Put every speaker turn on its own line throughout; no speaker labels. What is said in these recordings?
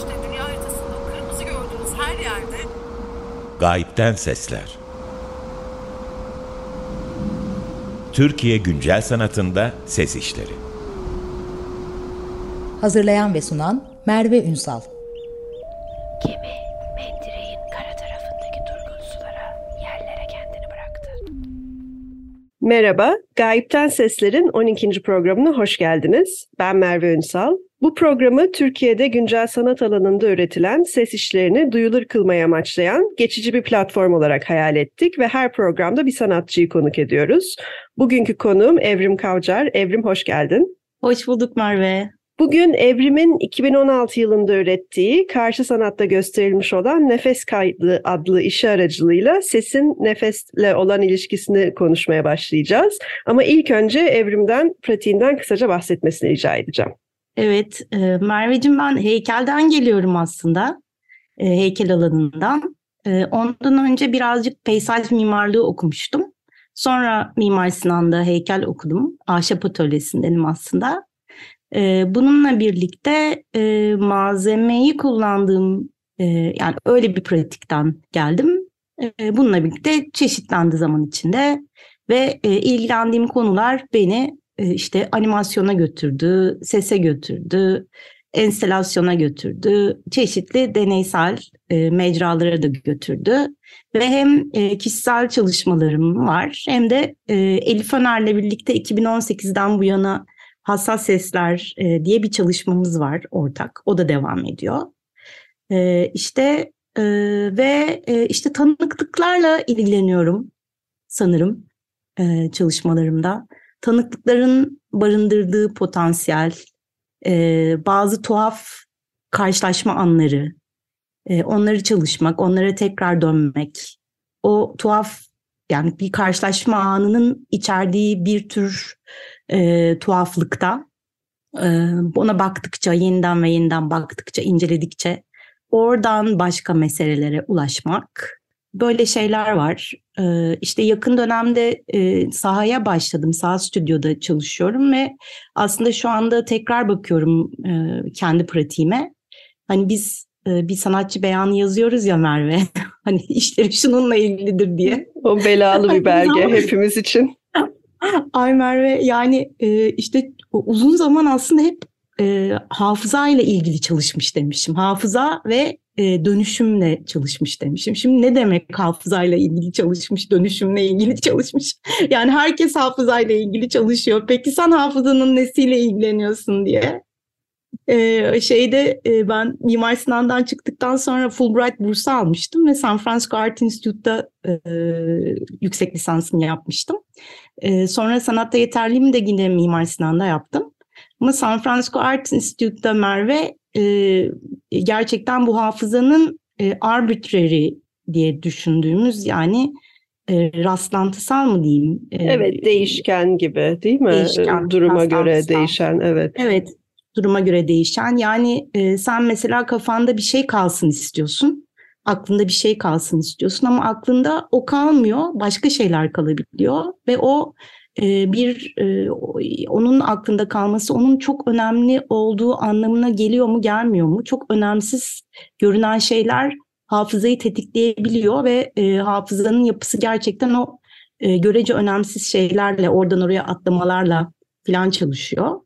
işte dünya haritasında kırmızı gördüğünüz her yerde
Gayipten Sesler Türkiye Güncel Sanatında Ses İşleri
Hazırlayan ve sunan Merve Ünsal
Gemi mendireğin kara tarafındaki durgun sulara yerlere kendini bıraktı.
Merhaba, Gayipten Sesler'in 12. programına hoş geldiniz. Ben Merve Ünsal. Bu programı Türkiye'de güncel sanat alanında üretilen ses işlerini duyulur kılmaya amaçlayan geçici bir platform olarak hayal ettik ve her programda bir sanatçıyı konuk ediyoruz. Bugünkü konuğum Evrim Kavcar. Evrim hoş geldin.
Hoş bulduk Merve.
Bugün Evrim'in 2016 yılında ürettiği karşı sanatta gösterilmiş olan Nefes Kaydı adlı işi aracılığıyla sesin nefesle olan ilişkisini konuşmaya başlayacağız. Ama ilk önce Evrim'den, pratiğinden kısaca bahsetmesini rica edeceğim.
Evet, e, Merveciğim ben heykelden geliyorum aslında. E, heykel alanından. E, ondan önce birazcık peysaj mimarlığı okumuştum. Sonra Mimar Sinan'da heykel okudum. Ahşap atölyesindenim aslında. E, bununla birlikte e, malzemeyi kullandığım, e, yani öyle bir pratikten geldim. E, bununla birlikte çeşitlendi zaman içinde. Ve e, ilgilendiğim konular beni işte animasyona götürdü, sese götürdü, enstelasyona götürdü, çeşitli deneysel e, mecralara da götürdü. Ve hem e, kişisel çalışmalarım var hem de e, Elif Öner'le birlikte 2018'den bu yana Hassas Sesler e, diye bir çalışmamız var ortak. O da devam ediyor. E, işte e, ve e, işte tanıklıklarla ilgileniyorum sanırım e, çalışmalarımda tanıklıkların barındırdığı potansiyel, e, bazı tuhaf karşılaşma anları, e, onları çalışmak, onlara tekrar dönmek, o tuhaf yani bir karşılaşma anının içerdiği bir tür e, tuhaflıkta e, ona baktıkça, yeniden ve yeniden baktıkça, inceledikçe oradan başka meselelere ulaşmak böyle şeyler var. Ee, işte yakın dönemde e, sahaya başladım. Saha stüdyoda çalışıyorum ve aslında şu anda tekrar bakıyorum e, kendi pratiğime. Hani biz e, bir sanatçı beyanı yazıyoruz ya Merve. hani işleri şununla ilgilidir diye.
O belalı bir belge hepimiz için.
Ay Merve yani işte uzun zaman aslında hep e, hafıza ile ilgili çalışmış demişim. Hafıza ve e, dönüşümle çalışmış demişim. Şimdi ne demek hafızayla ilgili çalışmış, dönüşümle ilgili çalışmış? Yani herkes hafızayla ilgili çalışıyor. Peki sen hafızanın nesiyle ilgileniyorsun diye. Ee, şeyde e, ben Mimar Sinan'dan çıktıktan sonra Fulbright bursu almıştım ve San Francisco Art Institute'da e, yüksek lisansımı yapmıştım. E, sonra sanatta yeterliyim de yine Mimar Sinan'da yaptım. Ama San Francisco Art Institute'da Merve e, gerçekten bu hafızanın e, arbitrary diye düşündüğümüz yani e, rastlantısal mı diyeyim?
E, evet değişken gibi değil mi? Değişken, Duruma göre değişen evet.
Evet duruma göre değişen yani e, sen mesela kafanda bir şey kalsın istiyorsun. Aklında bir şey kalsın istiyorsun ama aklında o kalmıyor başka şeyler kalabiliyor ve o bir onun aklında kalması onun çok önemli olduğu anlamına geliyor mu gelmiyor mu? Çok önemsiz görünen şeyler hafızayı tetikleyebiliyor ve hafızanın yapısı gerçekten o görece önemsiz şeylerle oradan oraya atlamalarla falan çalışıyor.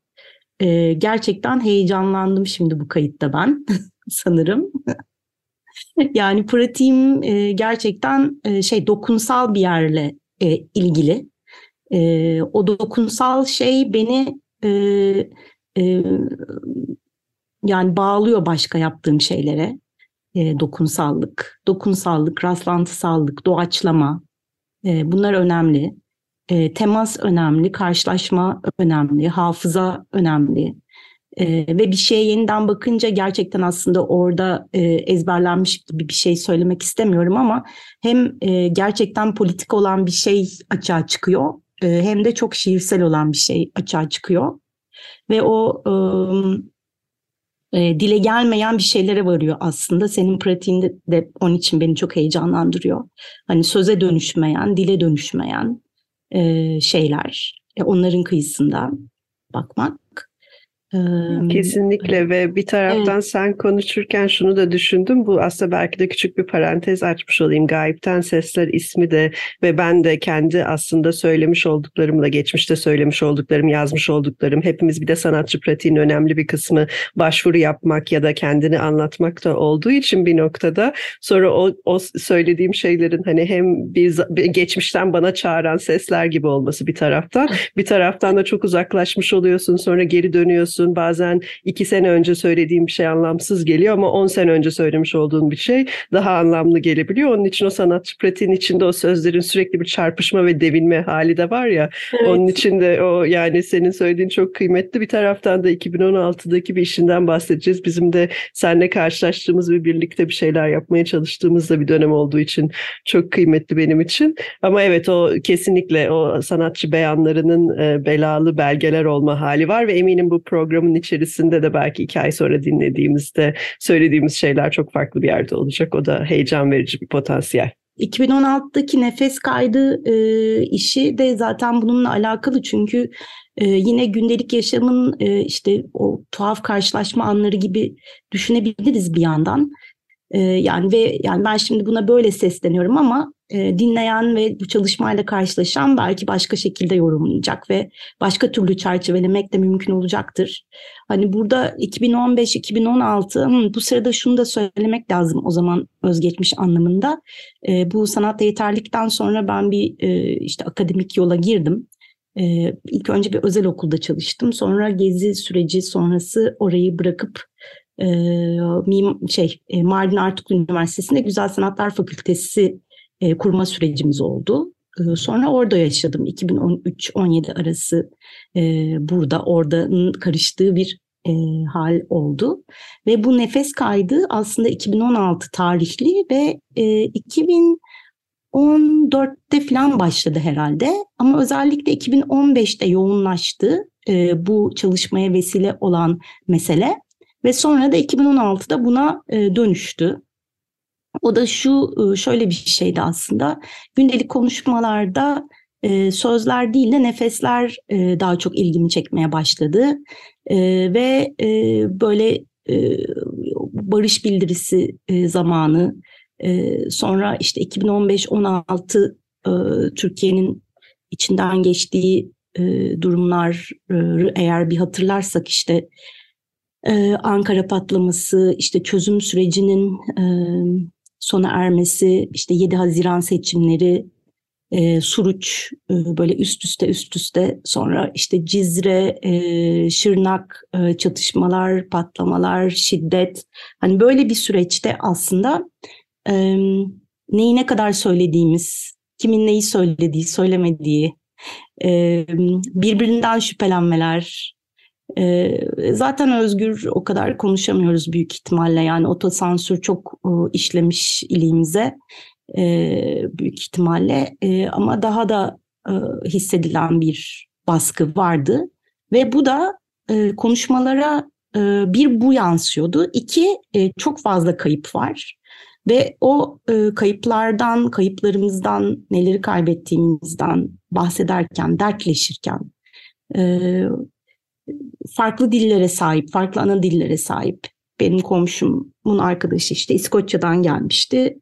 gerçekten heyecanlandım şimdi bu kayıtta ben sanırım. yani pratiğim gerçekten şey dokunsal bir yerle ilgili e, o dokunsal şey beni e, e, yani bağlıyor başka yaptığım şeylere. E, dokunsallık, dokunsallık, rastlantısallık, doğaçlama e, bunlar önemli. E, temas önemli, karşılaşma önemli, hafıza önemli. E, ve bir şeye yeniden bakınca gerçekten aslında orada e, ezberlenmiş gibi bir şey söylemek istemiyorum ama hem e, gerçekten politik olan bir şey açığa çıkıyor hem de çok şiirsel olan bir şey açığa çıkıyor. Ve o e, dile gelmeyen bir şeylere varıyor aslında. Senin pratiğinde de onun için beni çok heyecanlandırıyor. Hani söze dönüşmeyen, dile dönüşmeyen e, şeyler. E, onların kıyısında bakmak.
Kesinlikle ve bir taraftan sen konuşurken şunu da düşündüm. Bu aslında belki de küçük bir parantez açmış olayım. Gayipten Sesler ismi de ve ben de kendi aslında söylemiş olduklarımla geçmişte söylemiş olduklarım, yazmış olduklarım. Hepimiz bir de sanatçı pratiğin önemli bir kısmı başvuru yapmak ya da kendini anlatmak da olduğu için bir noktada sonra o, o söylediğim şeylerin hani hem bir, bir geçmişten bana çağıran sesler gibi olması bir taraftan bir taraftan da çok uzaklaşmış oluyorsun sonra geri dönüyorsun bazen iki sene önce söylediğim bir şey anlamsız geliyor ama on sene önce söylemiş olduğun bir şey daha anlamlı gelebiliyor. Onun için o sanatçı pratiğin içinde o sözlerin sürekli bir çarpışma ve devinme hali de var ya.
Evet.
Onun için de o yani senin söylediğin çok kıymetli. Bir taraftan da 2016'daki bir işinden bahsedeceğiz. Bizim de seninle karşılaştığımız ve birlikte bir şeyler yapmaya çalıştığımız da bir dönem olduğu için çok kıymetli benim için. Ama evet o kesinlikle o sanatçı beyanlarının e, belalı belgeler olma hali var ve eminim bu programın içerisinde de belki iki ay sonra dinlediğimizde söylediğimiz şeyler çok farklı bir yerde olacak. O da heyecan verici bir potansiyel.
2016'daki nefes kaydı e, işi de zaten bununla alakalı çünkü e, yine gündelik yaşamın e, işte o tuhaf karşılaşma anları gibi düşünebiliriz bir yandan. E, yani ve yani ben şimdi buna böyle sesleniyorum ama e, dinleyen ve bu çalışmayla karşılaşan belki başka şekilde yorumlayacak ve başka türlü çerçevelemek de mümkün olacaktır. Hani burada 2015-2016 bu sırada şunu da söylemek lazım o zaman özgeçmiş anlamında. E, bu sanatta yeterlikten sonra ben bir e, işte akademik yola girdim. E, ilk önce bir özel okulda çalıştım. Sonra gezi süreci sonrası orayı bırakıp e, şey e, Mardin Artuklu Üniversitesi'nde Güzel Sanatlar Fakültesi e, kurma sürecimiz oldu. E, sonra orada yaşadım. 2013-17 arası e, burada, oradanın karıştığı bir e, hal oldu. Ve bu nefes kaydı aslında 2016 tarihli ve e, 2014'te falan başladı herhalde. Ama özellikle 2015'te yoğunlaştı e, bu çalışmaya vesile olan mesele. Ve sonra da 2016'da buna e, dönüştü. O da şu şöyle bir şeydi aslında. Gündelik konuşmalarda e, sözler değil de nefesler e, daha çok ilgimi çekmeye başladı. E, ve e, böyle e, barış bildirisi e, zamanı e, sonra işte 2015-16 e, Türkiye'nin içinden geçtiği e, durumlar e, eğer bir hatırlarsak işte ee, Ankara patlaması, işte çözüm sürecinin e, sona ermesi, işte 7 Haziran seçimleri, e, Suruç e, böyle üst üste üst üste sonra işte Cizre, e, Şırnak e, çatışmalar, patlamalar, şiddet. Hani böyle bir süreçte aslında e, neyi ne kadar söylediğimiz, kimin neyi söylediği, söylemediği, e, birbirinden şüphelenmeler, e, zaten özgür o kadar konuşamıyoruz büyük ihtimalle. Yani otosansür çok e, işlemiş iliğimize e, büyük ihtimalle. E, ama daha da hissedilen bir baskı vardı. Ve bu da konuşmalara bir bu yansıyordu. İki çok fazla kayıp var. Ve o e, kayıplardan kayıplarımızdan neleri kaybettiğimizden bahsederken dertleşirken e, farklı dillere sahip, farklı ana dillere sahip. Benim komşumun arkadaşı işte İskoçya'dan gelmişti.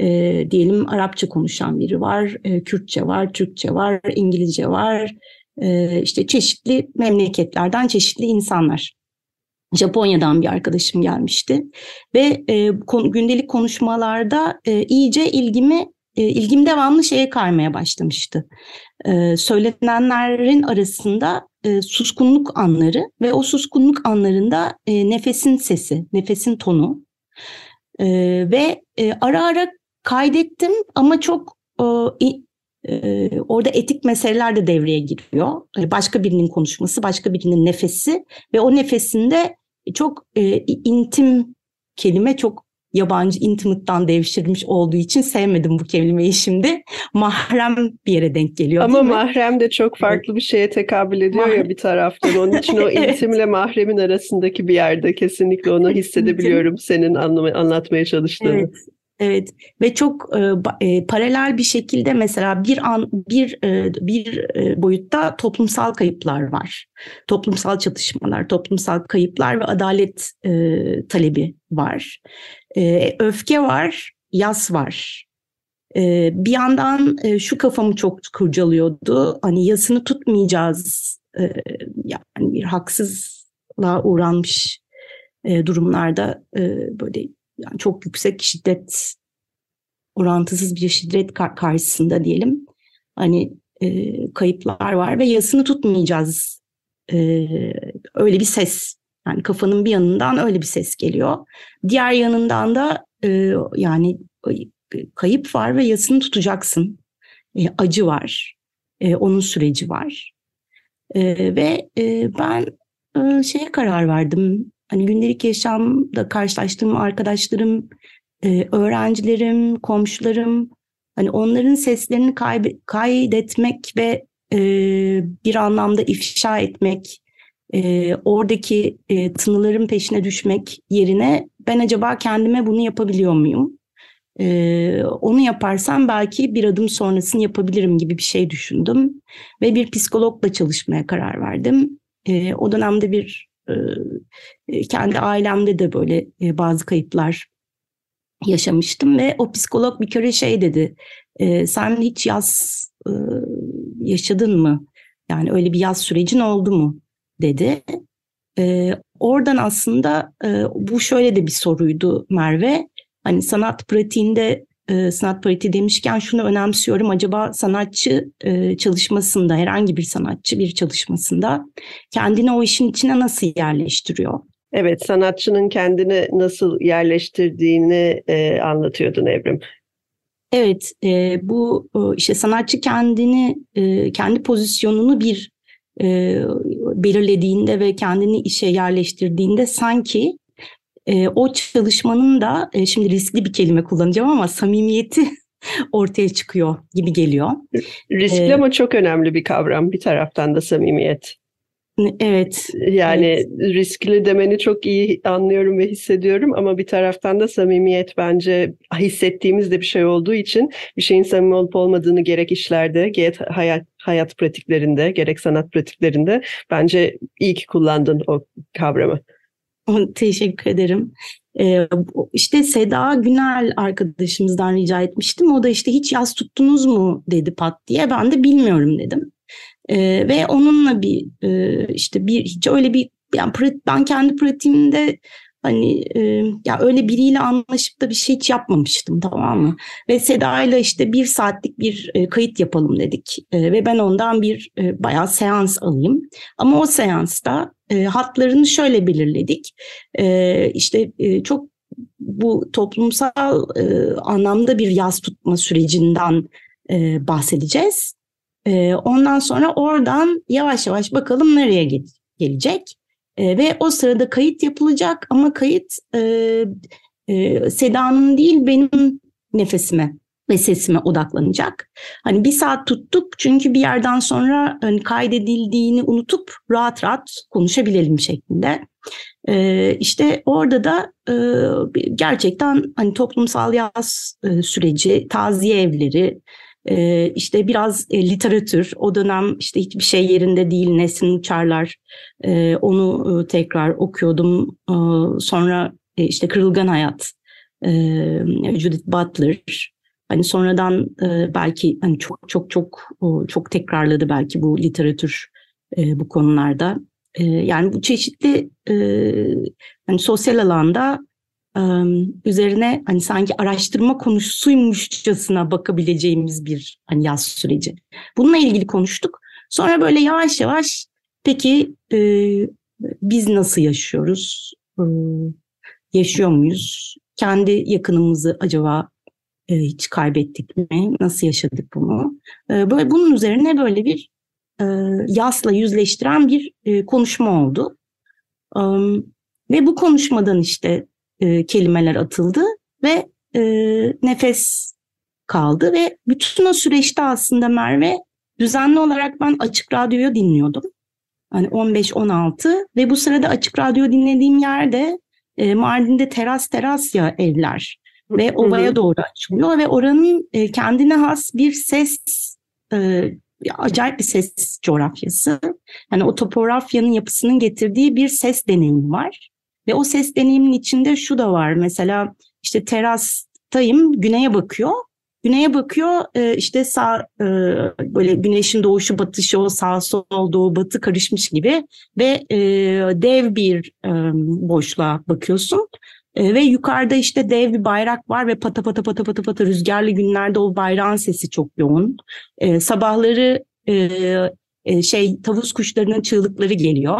E, diyelim Arapça konuşan biri var, e, Kürtçe var, Türkçe var, İngilizce var. E, işte çeşitli memleketlerden çeşitli insanlar. Japonya'dan bir arkadaşım gelmişti ve e, konu, gündelik konuşmalarda e, iyice ilgimi e, ilgim devamlı şeye kaymaya başlamıştı. E, söylenenlerin arasında e, suskunluk anları ve o suskunluk anlarında e, nefesin sesi, nefesin tonu e, ve e, ara ara kaydettim ama çok e, e, orada etik meseleler de devreye giriyor. E, başka birinin konuşması, başka birinin nefesi ve o nefesinde çok e, intim kelime çok yabancı intimate'dan devşirmiş olduğu için sevmedim bu kelimeyi şimdi. Mahrem bir yere denk geliyor
Ama mahrem de çok farklı bir şeye tekabül ediyor ya bir taraftan. Onun için o
evet.
intimle mahremin arasındaki bir yerde kesinlikle onu hissedebiliyorum senin anlama, anlatmaya çalıştığını.
Evet. Evet ve çok e, e, paralel bir şekilde mesela bir an bir e, bir e, boyutta toplumsal kayıplar var. Toplumsal çatışmalar, toplumsal kayıplar ve adalet e, talebi var. E, öfke var, yas var. E, bir yandan e, şu kafamı çok kurcalıyordu. Hani yasını tutmayacağız. E, yani bir haksızlığa uğranmış e, durumlarda e, böyle yani çok yüksek şiddet orantısız bir şiddet kar- karşısında diyelim. Hani e, kayıplar var ve yasını tutmayacağız. E, öyle bir ses. Yani kafanın bir yanından öyle bir ses geliyor. Diğer yanından da e, yani kayıp var ve yasını tutacaksın. E, acı var. E, onun süreci var. E, ve e, ben e, şeye karar verdim hani gündelik yaşamda karşılaştığım arkadaşlarım, e, öğrencilerim, komşularım hani onların seslerini kaybe- kaydetmek ve e, bir anlamda ifşa etmek, e, oradaki e, tınıların peşine düşmek yerine ben acaba kendime bunu yapabiliyor muyum? E, onu yaparsam belki bir adım sonrasını yapabilirim gibi bir şey düşündüm ve bir psikologla çalışmaya karar verdim. E, o dönemde bir kendi ailemde de böyle e, bazı kayıplar yaşamıştım ve o psikolog bir kere şey dedi. E, sen hiç yaz e, yaşadın mı? Yani öyle bir yaz sürecin oldu mu? dedi. E, oradan aslında e, bu şöyle de bir soruydu Merve. Hani sanat pratiğinde e, sanat pratiği demişken şunu önemsiyorum. Acaba sanatçı e, çalışmasında herhangi bir sanatçı bir çalışmasında kendini o işin içine nasıl yerleştiriyor?
Evet, sanatçının kendini nasıl yerleştirdiğini e, anlatıyordun Evrim.
Evet, e, bu işte sanatçı kendini, e, kendi pozisyonunu bir e, belirlediğinde ve kendini işe yerleştirdiğinde sanki e, o çalışmanın da e, şimdi riskli bir kelime kullanacağım ama samimiyeti ortaya çıkıyor gibi geliyor.
Riskli
Ee,
ama çok önemli bir kavram bir taraftan da samimiyet.
Evet,
Yani
Evet.
riskli demeni çok iyi anlıyorum ve hissediyorum ama bir taraftan da samimiyet bence hissettiğimiz de bir şey olduğu için bir şeyin samimi olup olmadığını gerek işlerde, gerek hayat, hayat pratiklerinde, gerek sanat pratiklerinde bence iyi ki kullandın o kavramı.
teşekkür ederim. E, bu- işte Seda Günel arkadaşımızdan rica etmiştim. O da işte hiç yaz tuttunuz mu dedi pat diye. Ben de bilmiyorum dedim. E, ve onunla bir e, işte bir hiç öyle bir yani ben kendi pratiğimde hani e, ya öyle biriyle anlaşıp da bir şey hiç yapmamıştım tamam mı? Ve Seda'yla işte bir saatlik bir e, kayıt yapalım dedik E, ve ben ondan bir e, bayağı seans alayım. Ama o seansta e, hatlarını şöyle belirledik. E, işte e, çok bu toplumsal e, anlamda bir yaz tutma sürecinden e, bahsedeceğiz. E, ondan sonra oradan yavaş yavaş bakalım nereye ge- gelecek. E, ve o sırada kayıt yapılacak ama kayıt e, e, Seda'nın değil benim nefesime ve sesime odaklanacak. Hani bir saat tuttuk çünkü bir yerden sonra hani kaydedildiğini unutup rahat rahat konuşabilelim şeklinde. Ee, işte orada da e, gerçekten hani toplumsal yaz e, süreci, taziye evleri, e, işte biraz e, literatür, o dönem işte hiçbir şey yerinde değil, Nesrin Uçarlar, e, onu e, tekrar okuyordum. E, sonra e, işte Kırılgan Hayat, Judith Butler, Hani sonradan belki hani çok çok çok çok tekrarladı belki bu literatür bu konularda. Yani bu çeşitli hani sosyal alanda üzerine hani sanki araştırma konusuymuşçasına bakabileceğimiz bir hani yaz süreci. Bununla ilgili konuştuk. Sonra böyle yavaş yavaş peki e, biz nasıl yaşıyoruz? E, yaşıyor muyuz? Kendi yakınımızı acaba e, hiç kaybettik mi? Nasıl yaşadık bunu? E, böyle bunun üzerine böyle bir e, yasla yüzleştiren bir e, konuşma oldu. E, ve bu konuşmadan işte e, kelimeler atıldı ve e, nefes kaldı ve bütün o süreçte aslında Merve düzenli olarak ben açık radyoyu dinliyordum. Hani 15-16 ve bu sırada açık radyo dinlediğim yerde e, Mardin'de teras teras ya evler. ve ovaya doğru açılıyor ve oranın e, kendine has bir ses e, acayip bir ses coğrafyası. Yani o topografyanın yapısının getirdiği bir ses deneyimi var. Ve o ses deneyiminin içinde şu da var. Mesela işte terastayım, güneye bakıyor. Güneye bakıyor e, işte sağ e, böyle güneşin doğuşu batışı o sağ sol doğu batı karışmış gibi ve e, dev bir boşluğa bakıyorsun. Ve yukarıda işte dev bir bayrak var ve pata pata pata pata pata rüzgarlı günlerde o bayrağın sesi çok yoğun. Sabahları şey tavus kuşlarının çığlıkları geliyor.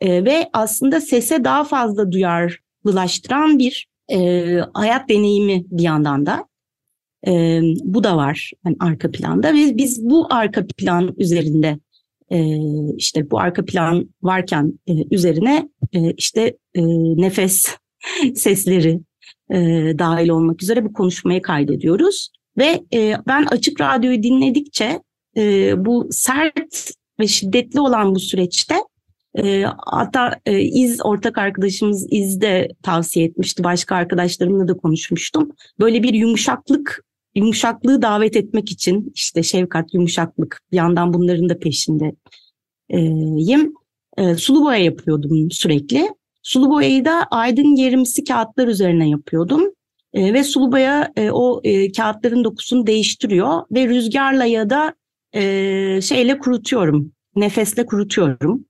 E, ve aslında sese daha fazla duyarlılaştıran bir e, hayat deneyimi bir yandan da. E, bu da var yani arka planda ve biz bu arka plan üzerinde e, işte bu arka plan varken e, üzerine e, işte e, nefes sesleri e, dahil olmak üzere bu konuşmayı kaydediyoruz. Ve e, ben açık radyoyu dinledikçe e, bu sert ve şiddetli olan bu süreçte e, hatta e, İz ortak arkadaşımız İz de tavsiye etmişti. Başka arkadaşlarımla da konuşmuştum. Böyle bir yumuşaklık yumuşaklığı davet etmek için işte şefkat, yumuşaklık bir yandan bunların da peşindeyim. E, sulu boya yapıyordum sürekli. Sulu boyayı da aydın gerimsi kağıtlar üzerine yapıyordum. E, ve sulu boya e, o e, kağıtların dokusunu değiştiriyor ve rüzgarla ya da e, şeyle kurutuyorum, nefesle kurutuyorum.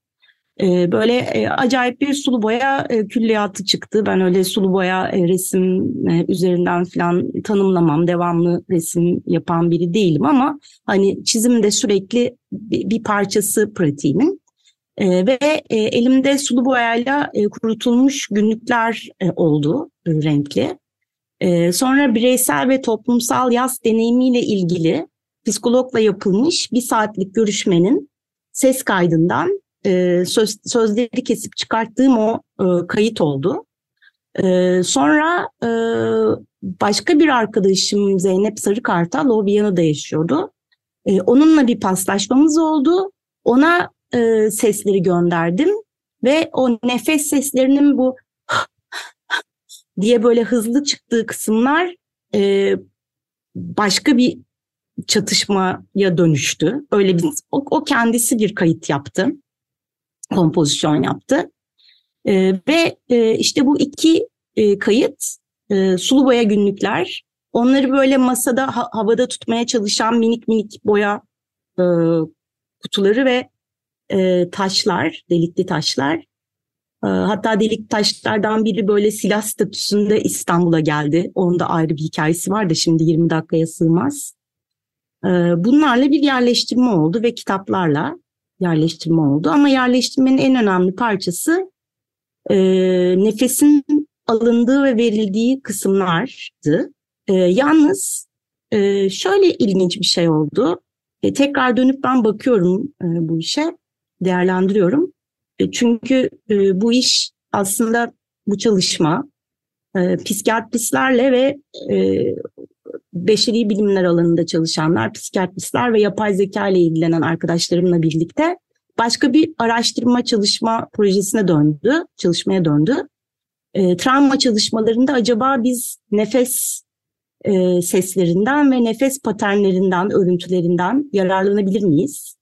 E, böyle e, acayip bir sulu boya e, külliyatı çıktı. Ben öyle sulu boya e, resim e, üzerinden falan tanımlamam, devamlı resim yapan biri değilim ama hani çizim de sürekli bir, bir parçası pratiğimin. E, ve e, elimde sulu boyayla e, kurutulmuş günlükler e, oldu e, renkli. E, sonra bireysel ve toplumsal yaz deneyimiyle ilgili psikologla yapılmış bir saatlik görüşmenin ses kaydından e, söz, sözleri kesip çıkarttığım o e, kayıt oldu. E, sonra e, başka bir arkadaşım Zeynep Sarıkartal, o Viyana'da yaşıyordu. E, onunla bir paslaşmamız oldu. Ona e, sesleri gönderdim ve o nefes seslerinin bu diye böyle hızlı çıktığı kısımlar e, başka bir çatışmaya dönüştü. Öyle bir o, o kendisi bir kayıt yaptı. Kompozisyon yaptı. E, ve e, işte bu iki e, kayıt e, sulu boya günlükler. Onları böyle masada ha, havada tutmaya çalışan minik minik boya e, kutuları ve e, taşlar, delikli taşlar. E, hatta delik taşlardan biri böyle silah statüsünde İstanbul'a geldi. Onun da ayrı bir hikayesi var da şimdi 20 dakikaya sığmaz. E, bunlarla bir yerleştirme oldu ve kitaplarla yerleştirme oldu. Ama yerleştirmenin en önemli parçası e, nefesin alındığı ve verildiği kısımlardı. E, yalnız e, şöyle ilginç bir şey oldu. E, tekrar dönüp ben bakıyorum e, bu işe değerlendiriyorum. E, çünkü e, bu iş aslında bu çalışma e, psikiyatristlerle ve beşeri bilimler alanında çalışanlar, psikiyatristler ve yapay zeka ile ilgilenen arkadaşlarımla birlikte başka bir araştırma çalışma projesine döndü, çalışmaya döndü. E, travma çalışmalarında acaba biz nefes e, seslerinden ve nefes paternlerinden, örüntülerinden yararlanabilir miyiz?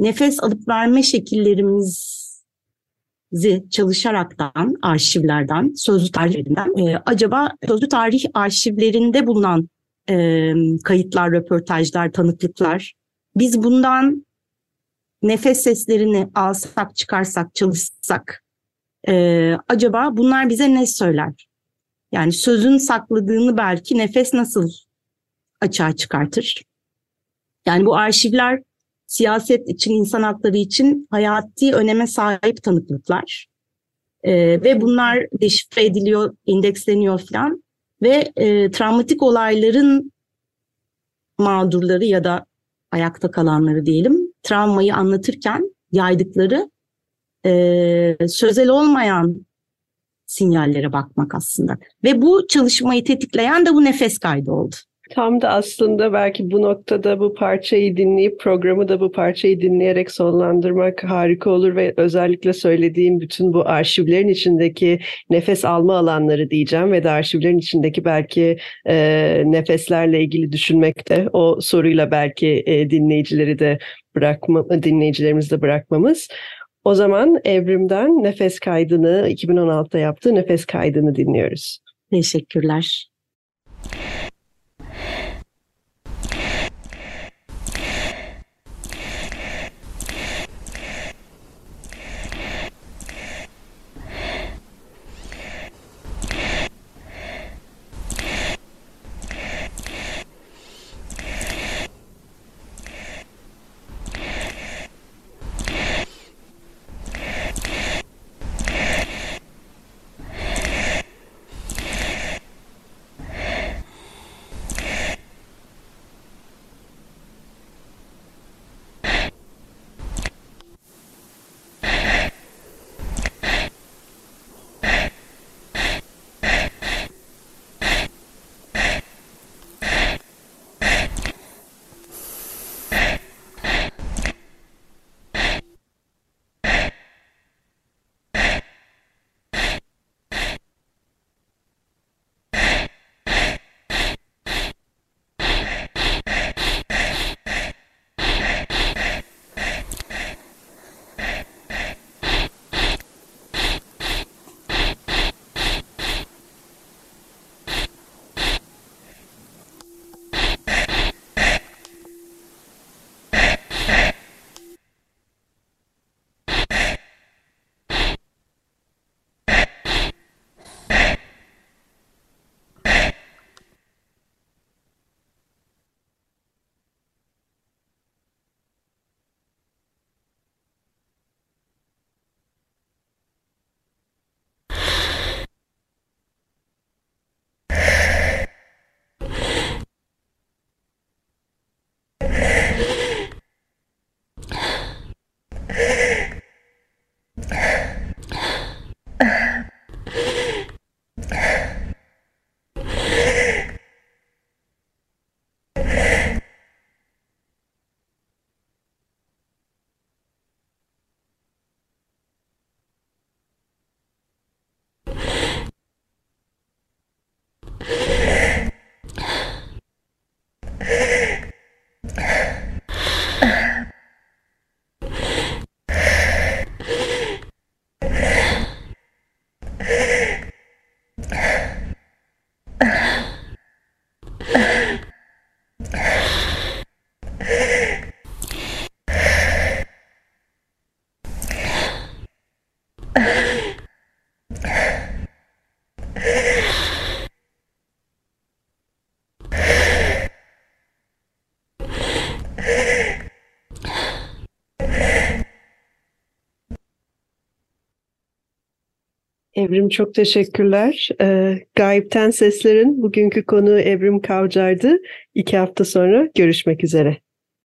nefes alıp verme şekillerimizi çalışaraktan, arşivlerden, sözlü tarihlerinden e, acaba sözlü tarih arşivlerinde bulunan e, kayıtlar, röportajlar, tanıklıklar biz bundan nefes seslerini alsak, çıkarsak, çalışsak e, acaba bunlar bize ne söyler? Yani sözün sakladığını belki nefes nasıl açığa çıkartır? Yani bu arşivler siyaset için, insan hakları için hayati öneme sahip tanıklıklar. E, ve bunlar deşifre ediliyor, indeksleniyor falan. Ve e, travmatik olayların mağdurları ya da ayakta kalanları diyelim, travmayı anlatırken yaydıkları e, sözel olmayan sinyallere bakmak aslında. Ve bu çalışmayı tetikleyen de bu nefes kaydı oldu.
Tam da aslında belki bu noktada bu parçayı dinleyip programı da bu parçayı dinleyerek sonlandırmak harika olur ve özellikle söylediğim bütün bu arşivlerin içindeki nefes alma alanları diyeceğim ve de arşivlerin içindeki belki e, nefeslerle ilgili düşünmekte o soruyla belki e, dinleyicileri de bırakma dinleyicilerimizi de bırakmamız. O zaman Evrim'den nefes kaydını 2016'da yaptığı nefes kaydını dinliyoruz.
Teşekkürler.
Evrim çok teşekkürler. Ee, Gayipten Sesler'in bugünkü konuğu Evrim Kavcar'dı. İki hafta sonra görüşmek üzere.